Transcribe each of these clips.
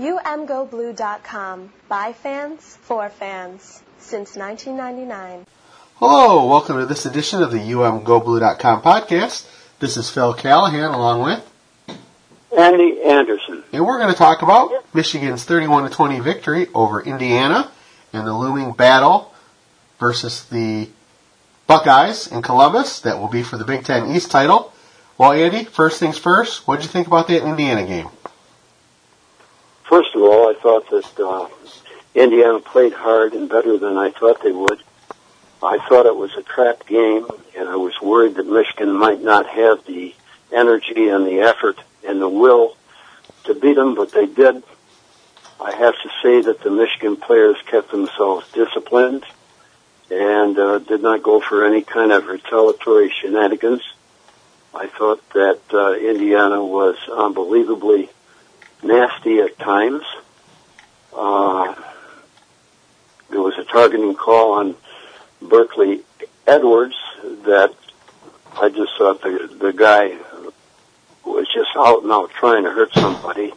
UMGoBlue.com. By fans, for fans. Since 1999. Hello, welcome to this edition of the UMGoBlue.com podcast. This is Phil Callahan along with Andy Anderson. And we're going to talk about Michigan's 31 20 victory over Indiana and the looming battle versus the Buckeyes in Columbus that will be for the Big Ten East title. Well, Andy, first things first, what did you think about that Indiana game? First of all, I thought that uh, Indiana played hard and better than I thought they would. I thought it was a trap game, and I was worried that Michigan might not have the energy and the effort and the will to beat them, but they did. I have to say that the Michigan players kept themselves disciplined and uh, did not go for any kind of retaliatory shenanigans. I thought that uh, Indiana was unbelievably nasty at times. Uh, there was a targeting call on Berkeley Edwards that I just thought the the guy was just out and out trying to hurt somebody.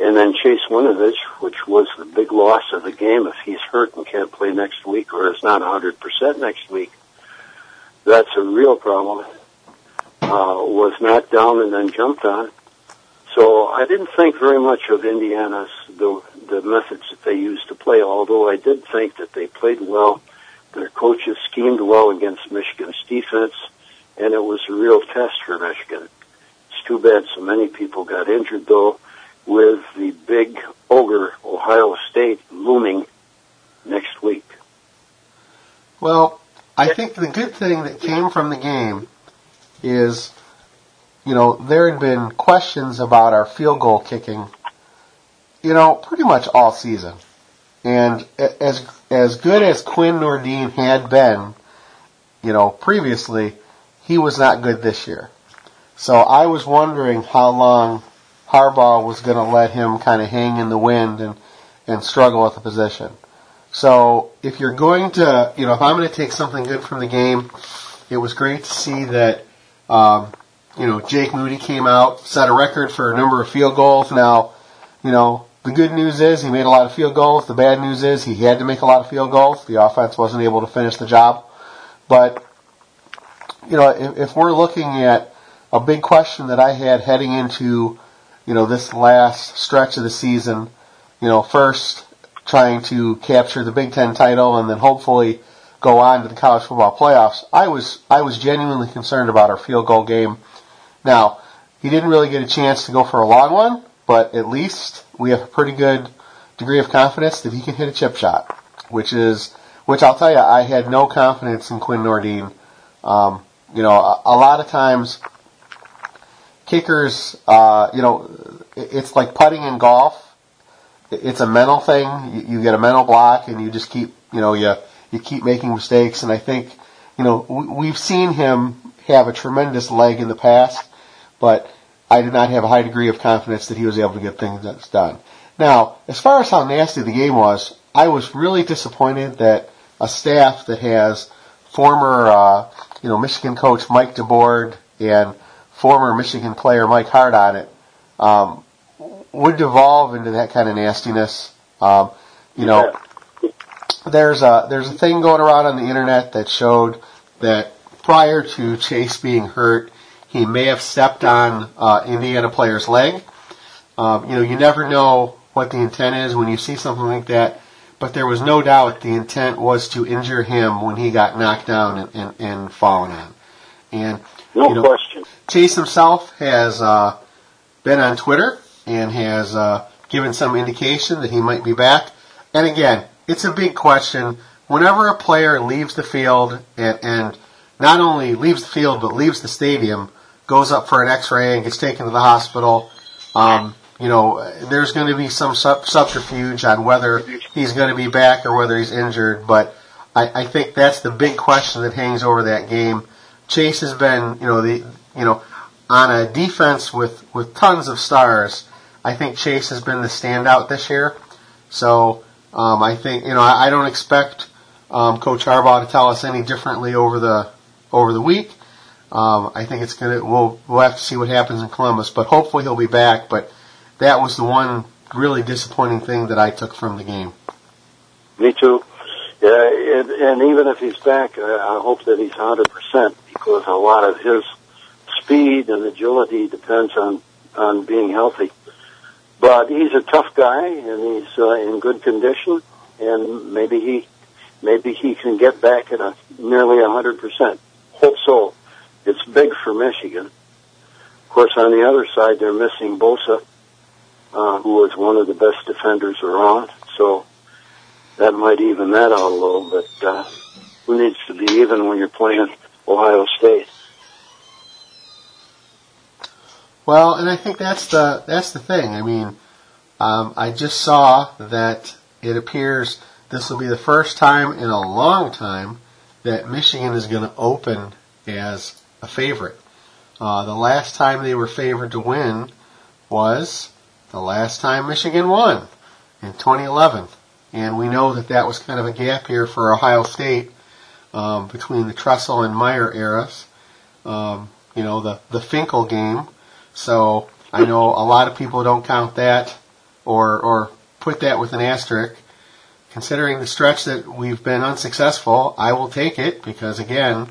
And then Chase Winovich, which was the big loss of the game, if he's hurt and can't play next week or is not 100% next week, that's a real problem. Uh, was knocked down and then jumped on. So I didn't think very much of Indiana's the the methods that they used to play. Although I did think that they played well. Their coaches schemed well against Michigan's defense, and it was a real test for Michigan. It's too bad so many people got injured, though, with the big ogre Ohio State looming next week. Well, I think the good thing that came from the game is, you know, there had been questions about our field goal kicking, you know, pretty much all season. And as as good as Quinn Nordin had been, you know, previously, he was not good this year. So I was wondering how long Harbaugh was going to let him kind of hang in the wind and and struggle with the position. So if you're going to, you know, if I'm going to take something good from the game, it was great to see that, um, you know, Jake Moody came out, set a record for a number of field goals. Now, you know, the good news is he made a lot of field goals. The bad news is he had to make a lot of field goals. The offense wasn't able to finish the job. But, you know, if, if we're looking at a big question that I had heading into, you know, this last stretch of the season, you know, first trying to capture the Big Ten title and then hopefully go on to the college football playoffs, I was I was genuinely concerned about our field goal game. Now, he didn't really get a chance to go for a long one, but at least we have a pretty good degree of confidence that he can hit a chip shot, which is which I'll tell you, I had no confidence in Quinn Nordin. Um, you know, a, a lot of times kickers, uh, you know, it's like putting in golf it's a mental thing. You, you get a mental block, and you just keep, you know, you you keep making mistakes. And I think, you know, we, we've seen him have a tremendous leg in the past, but I did not have a high degree of confidence that he was able to get things done. Now, as far as how nasty the game was, I was really disappointed that a staff that has former, uh, you know, Michigan coach Mike DeBord and former Michigan player Mike Hart on it, um, would devolve into that kind of nastiness. Um, you know, there's a there's a thing going around on the internet that showed that prior to Chase being hurt, he may have stepped on uh, Indiana player's leg. Um, you know, you never know what the intent is when you see something like that, but there was no doubt the intent was to injure him when he got knocked down and, and, and fallen on. And no you know, question. Chase himself has uh, been on Twitter and has uh, given some indication that he might be back. And again, it's a big question. Whenever a player leaves the field and, and not only leaves the field but leaves the stadium, goes up for an X-ray and gets taken to the hospital, um, you know, there's going to be some sub- subterfuge on whether he's going to be back or whether he's injured. But I, I think that's the big question that hangs over that game. Chase has been, you know, the you know, on a defense with with tons of stars. I think Chase has been the standout this year. So um, I think you know I, I don't expect um, Coach Harbaugh to tell us any differently over the over the week. Um, I think it's gonna we'll we'll have to see what happens in Columbus, but hopefully he'll be back. But that was the one really disappointing thing that I took from the game. Me too. Yeah, and, and even if he's back, uh, I hope that he's 100% because a lot of his speed and agility depends on, on being healthy. But he's a tough guy and he's uh, in good condition and maybe he, maybe he can get back at a nearly 100%. Hope so. It's big for Michigan. Of course, on the other side, they're missing Bosa, uh, who was one of the best defenders around. So that might even that out a little, but uh, who needs to be even when you're playing Ohio State? Well, and I think that's the that's the thing. I mean, um, I just saw that it appears this will be the first time in a long time that Michigan is going to open as a favorite. Uh, the last time they were favored to win was the last time Michigan won in 2011. And we know that that was kind of a gap here for Ohio State um, between the Tressel and Meyer eras. Um, you know, the, the Fickell game. So I know a lot of people don't count that or, or put that with an asterisk. Considering the stretch that we've been unsuccessful, I will take it because again,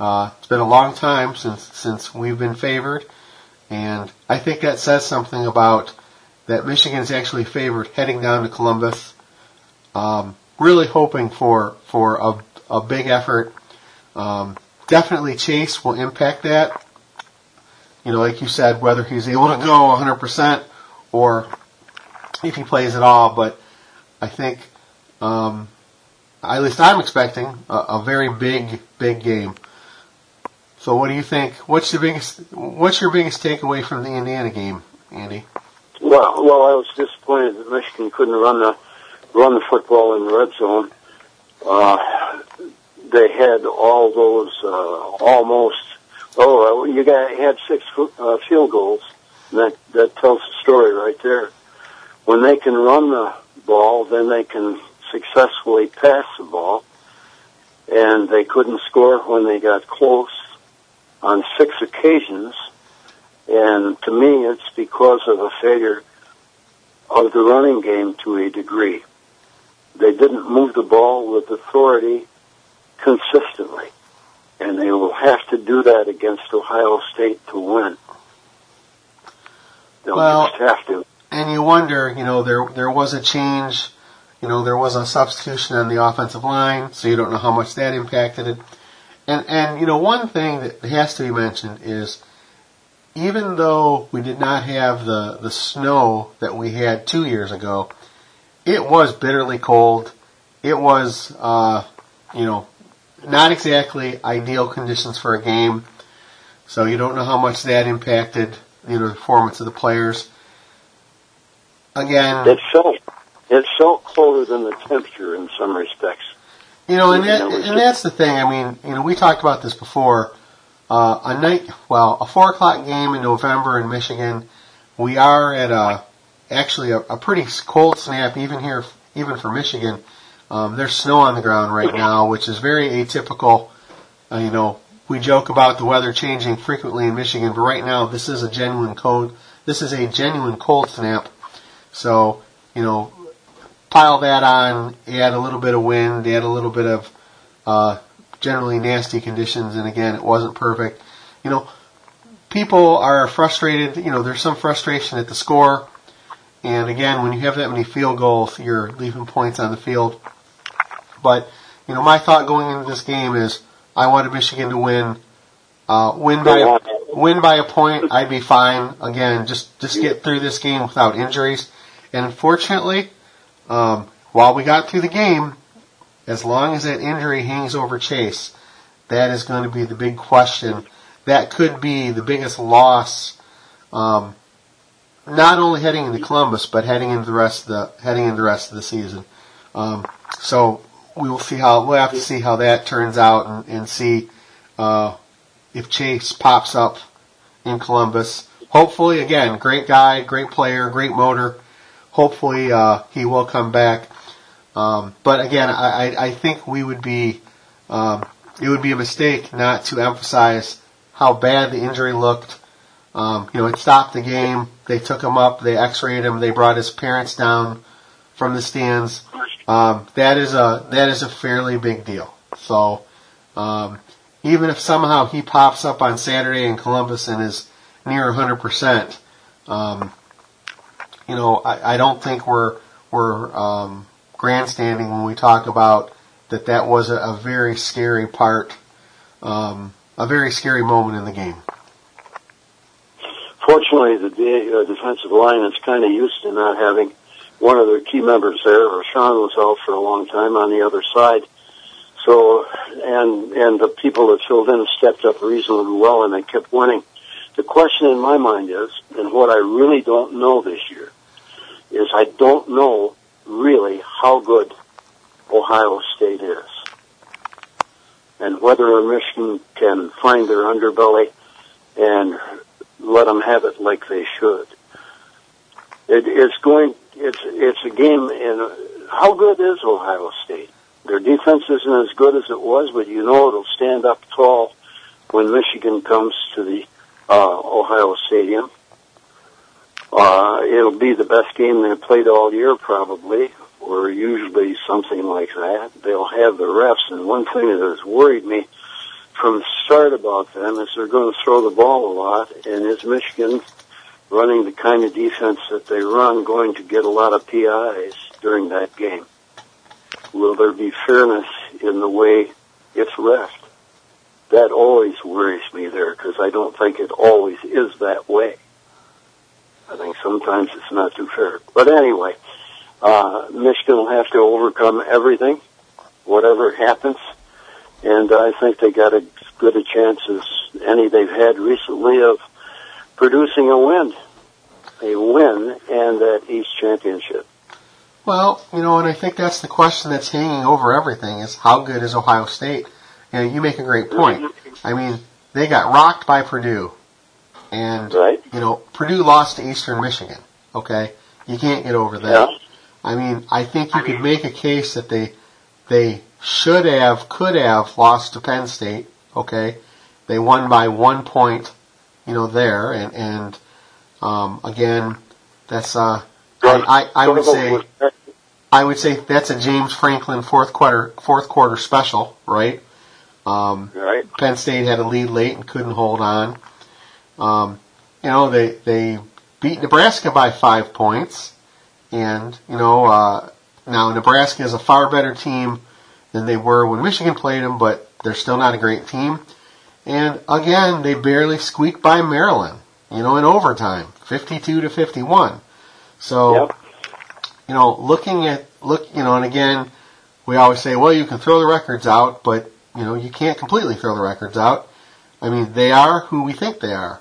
uh, it's been a long time since since we've been favored, and I think that says something about that Michigan is actually favored heading down to Columbus. Um, really hoping for for a, a big effort. Um, definitely Chase will impact that. You know, like you said, whether he's able to go 100% or if he plays at all. But I think, um, at least I'm expecting a, a very big, big game. So, what do you think? What's the biggest? What's your biggest takeaway from the Indiana game, Andy? Well, well, I was disappointed that Michigan couldn't run the run the football in the red zone. Uh, they had all those uh, almost. Oh, you got had six uh, field goals. That that tells the story right there. When they can run the ball, then they can successfully pass the ball, and they couldn't score when they got close on six occasions. And to me, it's because of a failure of the running game to a degree. They didn't move the ball with authority consistently. And they will have to do that against Ohio State to win. They'll well, just have to. And you wonder, you know, there there was a change, you know, there was a substitution on the offensive line, so you don't know how much that impacted it. And and you know, one thing that has to be mentioned is even though we did not have the the snow that we had two years ago, it was bitterly cold. It was, uh, you know, not exactly ideal conditions for a game. So you don't know how much that impacted, you know, the performance of the players. Again, it felt it felt colder than the temperature in some respects. You know, and that, and that's the thing. I mean, you know, we talked about this before. Uh, a night, well, a four o'clock game in November in Michigan. We are at a actually a, a pretty cold snap even here, even for Michigan. Um, there's snow on the ground right now, which is very atypical. Uh, you know, we joke about the weather changing frequently in Michigan, but right now this is a genuine cold. This is a genuine cold snap. So, you know, pile that on, add a little bit of wind, add a little bit of uh, generally nasty conditions, and again, it wasn't perfect. You know, people are frustrated. You know, there's some frustration at the score. And again, when you have that many field goals, you're leaving points on the field. But, you know, my thought going into this game is I wanted Michigan to win. Uh, win by a, win by a point, I'd be fine. Again, just just get through this game without injuries. And unfortunately, um, while we got through the game, as long as that injury hangs over Chase, that is going to be the big question. That could be the biggest loss um, not only heading into Columbus, but heading into the rest of the heading into the rest of the season. Um, so we will see how we'll have to see how that turns out and, and see uh, if Chase pops up in Columbus. Hopefully, again, great guy, great player, great motor. Hopefully, uh, he will come back. Um, but again, I, I think we would be um, it would be a mistake not to emphasize how bad the injury looked. Um, you know, it stopped the game They took him up. They X-rayed him. They brought his parents down from the stands. Um, that is a that is a fairly big deal. So um, even if somehow he pops up on Saturday in Columbus and is near 100%, um, you know, I, I don't think we're we're um, grandstanding when we talk about that. That was a, a very scary part, um, a very scary moment in the game. Fortunately, the uh, defensive line is kind of used to not having one of their key members there. Rashan was out for a long time on the other side. So, and, and the people that filled in stepped up reasonably well and they kept winning. The question in my mind is, and what I really don't know this year, is I don't know really how good Ohio State is. And whether Michigan can find their underbelly and let them have it like they should. It, it's going, it's, it's a game in, how good is Ohio State? Their defense isn't as good as it was, but you know it'll stand up tall when Michigan comes to the uh, Ohio Stadium. Uh, it'll be the best game they've played all year, probably, or usually something like that. They'll have the refs, and one thing that has worried me from the start about them is they're going to throw the ball a lot, and is Michigan running the kind of defense that they run going to get a lot of PIs during that game? Will there be fairness in the way it's refed? That always worries me there because I don't think it always is that way. I think sometimes it's not too fair. But anyway, uh, Michigan will have to overcome everything, whatever happens, and I think they got as good a chance as any they've had recently of producing a win, a win, and that East Championship. Well, you know, and I think that's the question that's hanging over everything is how good is Ohio State? You know, you make a great point. I mean, they got rocked by Purdue. And, right. you know, Purdue lost to Eastern Michigan. Okay? You can't get over that. Yeah. I mean, I think you could make a case that they, they should have, could have lost to Penn State. Okay? They won by one point, you know, there. And, and, um, again, that's, uh, I, I, I would say, I would say that's a James Franklin fourth quarter, fourth quarter special, right? Um, right. Penn State had a lead late and couldn't hold on. Um, you know, they, they beat Nebraska by five points. And, you know, uh, now Nebraska is a far better team than they were when Michigan played them, but they're still not a great team. And again, they barely squeaked by Maryland, you know, in overtime, 52 to 51. So, Yep. you know, looking at, look, you know, and again, we always say, well, you can throw the records out, but, you know, you can't completely throw the records out. I mean, they are who we think they are.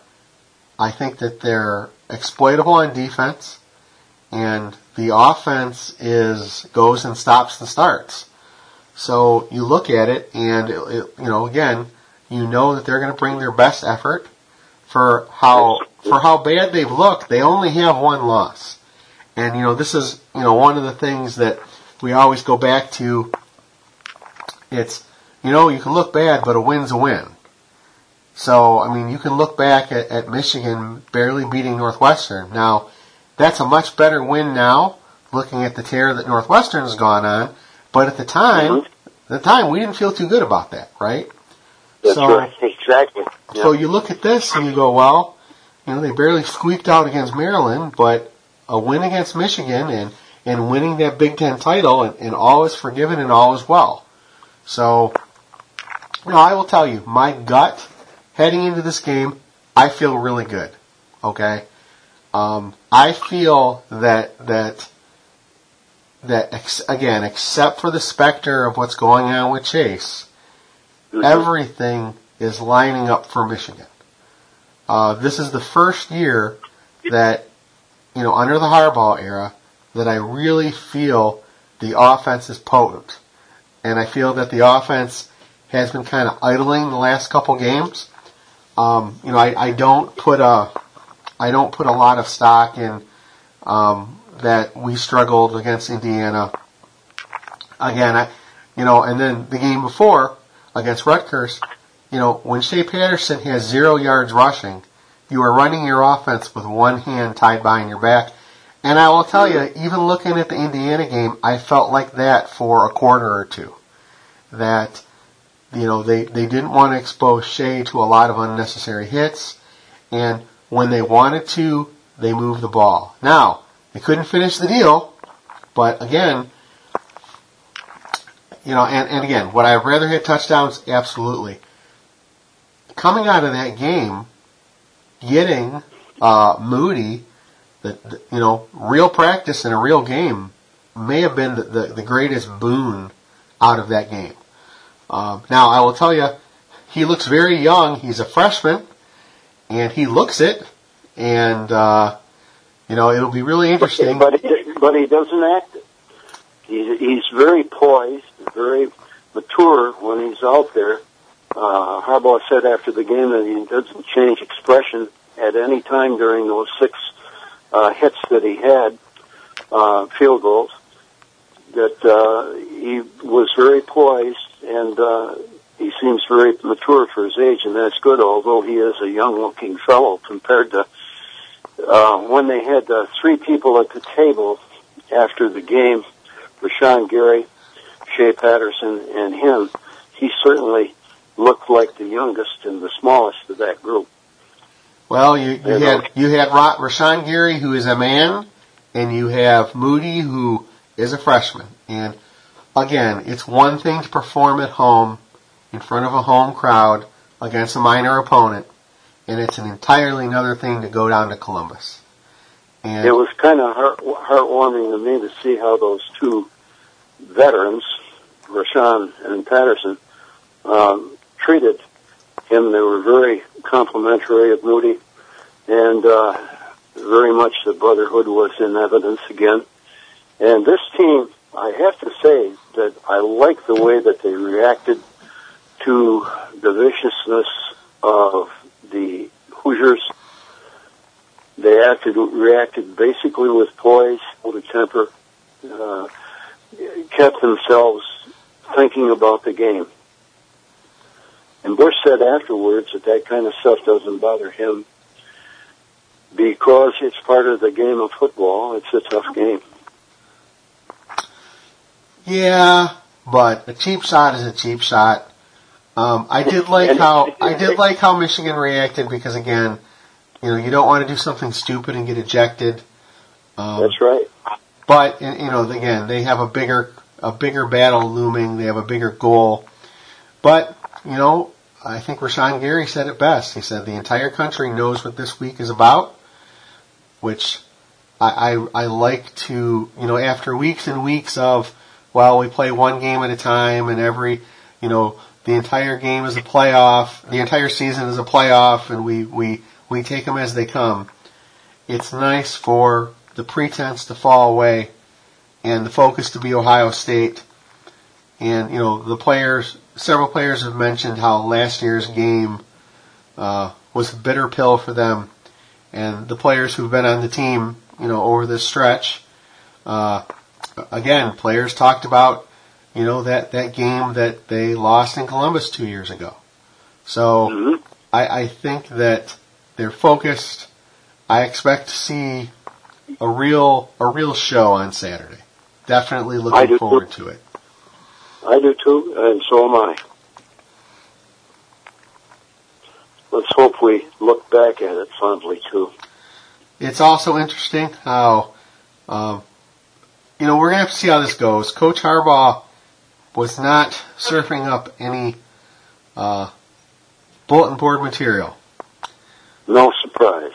I think that they're exploitable on defense, and the offense is goes and stops and starts. So you look at it, and it, it, you know, again, you know that they're going to bring their best effort for how for how bad they've looked. They only have one loss, and you know this is you know one of the things that we always go back to. It's you know you can look bad, but a win's a win. So, I mean, you can look back at, at Michigan barely beating Northwestern. Now, that's a much better win now, looking at the tear that Northwestern has gone on. But at the time, Mhm. at the time, we didn't feel too good about that, right? That's So- right. Exactly. Yeah. So you look at this and you go, well, you know, they barely squeaked out against Maryland, but a win against Michigan and, and winning that Big Ten title and, and all is forgiven and all is well. So, you know, I will tell you, my gut heading into this game, I feel really good. Okay? Um, I feel that, that, that ex- again, except for the specter of what's going on with Chase, Mhm. everything is lining up for Michigan. Uh, this is the first year that, you know, under the Harbaugh era, that I really feel the offense is potent. And I feel that the offense has been kind of idling the last couple games. Um, you know, I, I don't put a, I don't put a lot of stock in, um, that we struggled against Indiana. Again, I, you know, and then the game before against Rutgers, you know, when Shea Patterson has zero yards rushing you are running your offense with one hand tied behind your back. And I will tell you, even looking at the Indiana game, I felt like that for a quarter or two. That, you know, they, they didn't want to expose Shea to a lot of unnecessary hits. And when they wanted to, they moved the ball. Now, they couldn't finish the deal, but again, you know, and, and again, would I have rather hit touchdowns? Absolutely. Coming out of that game, getting uh, Moody, the, the, you know, real practice in a real game may have been the, the, the greatest boon out of that game. Um, now, I will tell you, he looks very young. He's a freshman, and he looks it, and uh, you know, it'll be really interesting. But he, but he doesn't act it. He's, he's very poised, very mature when he's out there. Uh, Harbaugh said after the game that he doesn't change expression at any time during those six uh, hits that he had, uh, field goals, that uh, he was very poised and uh, he seems very mature for his age, and that's good. Although he is a young-looking fellow compared to uh, when they had uh, three people at the table after the game, Rashan Gary, Shea Patterson, and him. He certainly looked like the youngest and the smallest of that group. Well, you, you had you had Ra- Rashan Gary, who is a man, and you have Moody, who is a freshman. And again, it's one thing to perform at home in front of a home crowd against a minor opponent, and it's an entirely another thing to go down to Columbus. And It was kind of heart, heartwarming to me to see how those two veterans, Rashan and Patterson, um, treated him. They were very complimentary of Moody, and uh, very much the brotherhood was in evidence again. And this team, I have to say that I like the way that they reacted to the viciousness of the Hoosiers. They acted, reacted basically with poise, with a temper, uh, kept themselves thinking about the game. And Bush said afterwards that that kind of stuff doesn't bother him because it's part of the game of football. It's a tough game. Yeah, but a cheap shot is a cheap shot. Um, I did like how I did like how Michigan reacted because again, you know, you don't want to do something stupid and get ejected. Um, That's right. But you know, again, they have a bigger a bigger battle looming. They have a bigger goal. But you know, I think Rashan Gary said it best. He said the entire country knows what this week is about, which I, I I like to you know after weeks and weeks of well we play one game at a time and every you know the entire game is a playoff, the entire season is a playoff, and we we we take them as they come. It's nice for the pretense to fall away and the focus to be Ohio State. And, you know, the players, several players have mentioned how last year's game, uh, was a bitter pill for them. And the players who've been on the team, you know, over this stretch, uh, again, players talked about, you know, that, that game that they lost in Columbus two years ago. So, Mhm. I, I think that they're focused. I expect to see a real a real show on Saturday. Definitely looking forward to it. I do too, and so am I. Let's hope we look back at it fondly too. It's also interesting how, um, you know, we're gonna have to see how this goes. Coach Harbaugh was not surfing up any uh, bulletin board material. No surprise.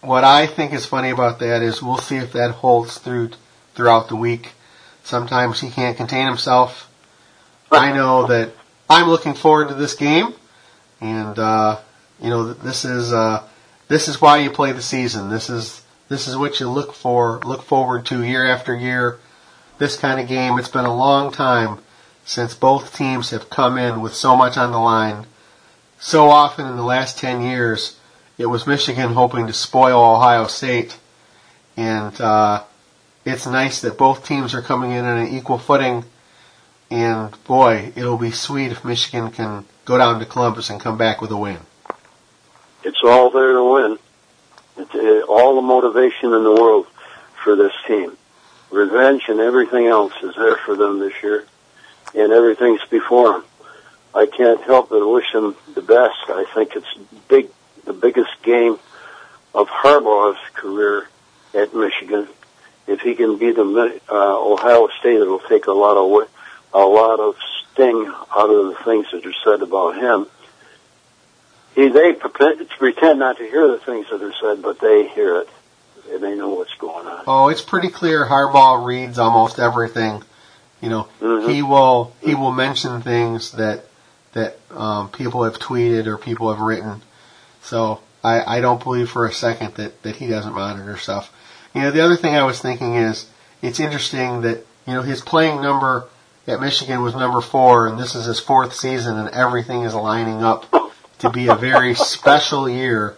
What I think is funny about that is we'll see if that holds through throughout the week. Sometimes he can't contain himself. I know that I'm looking forward to this game, and uh, you know this is uh, this is why you play the season. This is this is what you look for, look forward to year after year. This kind of game. It's been a long time since both teams have come in with so much on the line. So often in the last ten years, it was Michigan hoping to spoil Ohio State, and uh, it's nice that both teams are coming in on an equal footing. And boy, it'll be sweet if Michigan can go down to Columbus and come back with a win. It's all there to win. Uh, all the motivation in the world for this team. Revenge and everything else is there for them this year, and everything's before them. I can't help but wish them the best. I think it's big, the biggest game of Harbaugh's career at Michigan. If he can beat them, uh, Ohio State, it'll take a lot of a lot of sting out of the things that are said about him. He, they pretend not to hear the things that are said, but they hear it and they know what's going on. Oh, it's pretty clear. Harbaugh reads almost everything. You know, mm-hmm. he will he will mention things that that um, people have tweeted or people have written. So I, I don't believe for a second that, that he doesn't monitor stuff. You know, the other thing I was thinking is it's interesting that, you know, his playing number at Michigan was number four and this is his fourth season and everything is lining up to be a very special year.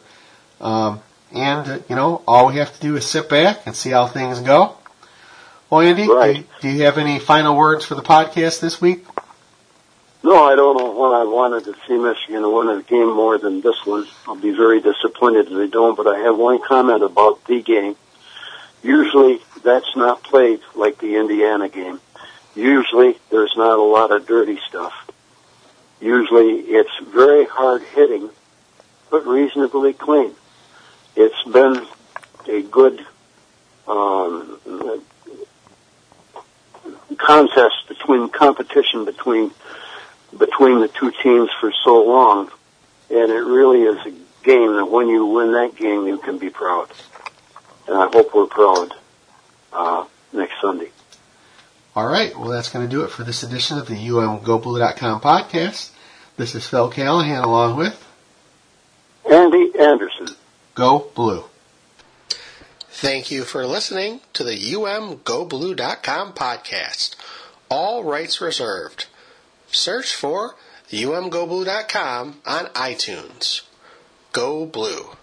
Um, and, you know, all we have to do is sit back and see how things go. Well, Andy, right. do, do you have any final words for the podcast this week? No, I don't know what I wanted to see Michigan win a game more than this one. I'll be very disappointed if they don't, but I have one comment about the game. Usually that's not played like the Indiana game. Usually there's not a lot of dirty stuff. Usually it's very hard hitting, but reasonably clean. It's been a good um, contest between competition between between the two teams for so long, and it really is a game that when you win that game, you can be proud. And I hope we're proud uh, next Sunday. All right. Well, that's going to do it for this edition of the UMGoBlue.com podcast. This is Phil Callahan along with Andy Anderson. Go Blue. Thank you for listening to the UMGoBlue.com podcast. All rights reserved. Search for umgoblue.com on iTunes. Go Blue.